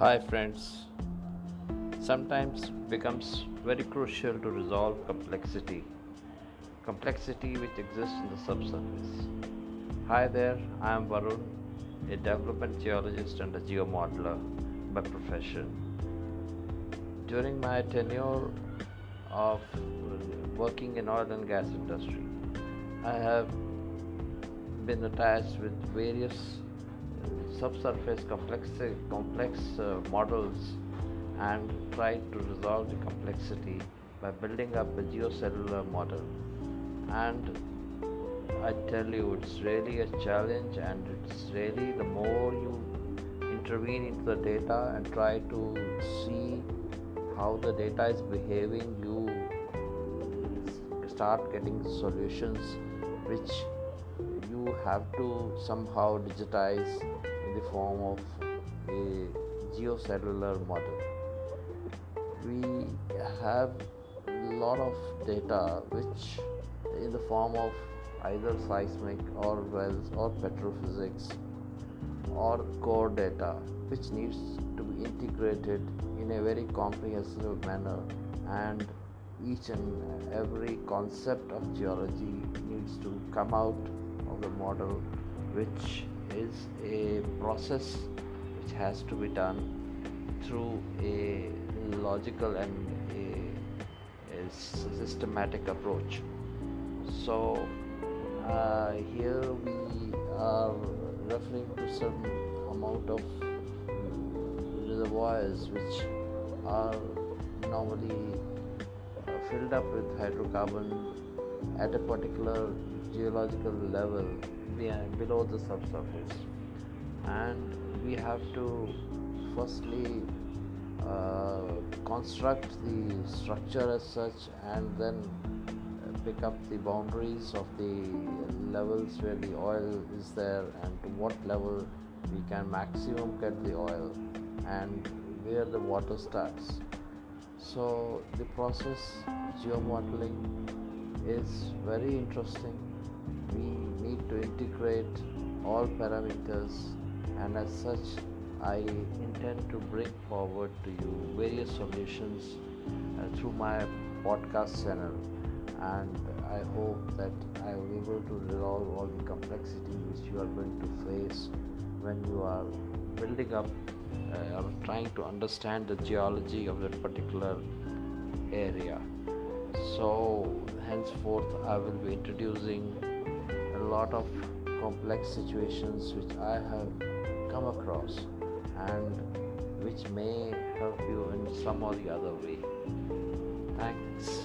Hi friends. Sometimes becomes very crucial to resolve complexity. Complexity which exists in the subsurface. Hi there, I am Varun, a development geologist and a geomodeler by profession. During my tenure of working in oil and gas industry, I have been attached with various subsurface complex, complex uh, models and try to resolve the complexity by building up a geocellular model. And I tell you, it's really a challenge, and it's really the more you intervene into the data and try to see how the data is behaving, you start getting solutions which you have to somehow digitize in the form of a geocellular model. We have a lot of data which in the form of either seismic or wells or petrophysics or core data which needs to be integrated in a very comprehensive manner and each and every concept of geology needs to come out the model which is a process which has to be done through a logical and a, a systematic approach. So, uh, here we are referring to some amount of reservoirs which are normally filled up with hydrocarbon at a particular geological level below the subsurface. And we have to firstly uh, construct the structure as such and then pick up the boundaries of the levels where the oil is there and to what level we can maximum get the oil and where the water starts. So the process geomodeling is very interesting we need to integrate all parameters and as such I intend to bring forward to you various solutions uh, through my podcast channel and I hope that I will be able to resolve all the complexity which you are going to face when you are building up uh, or trying to understand the geology of that particular area. So henceforth I will be introducing a lot of complex situations which I have come across and which may help you in some or the other way. Thanks.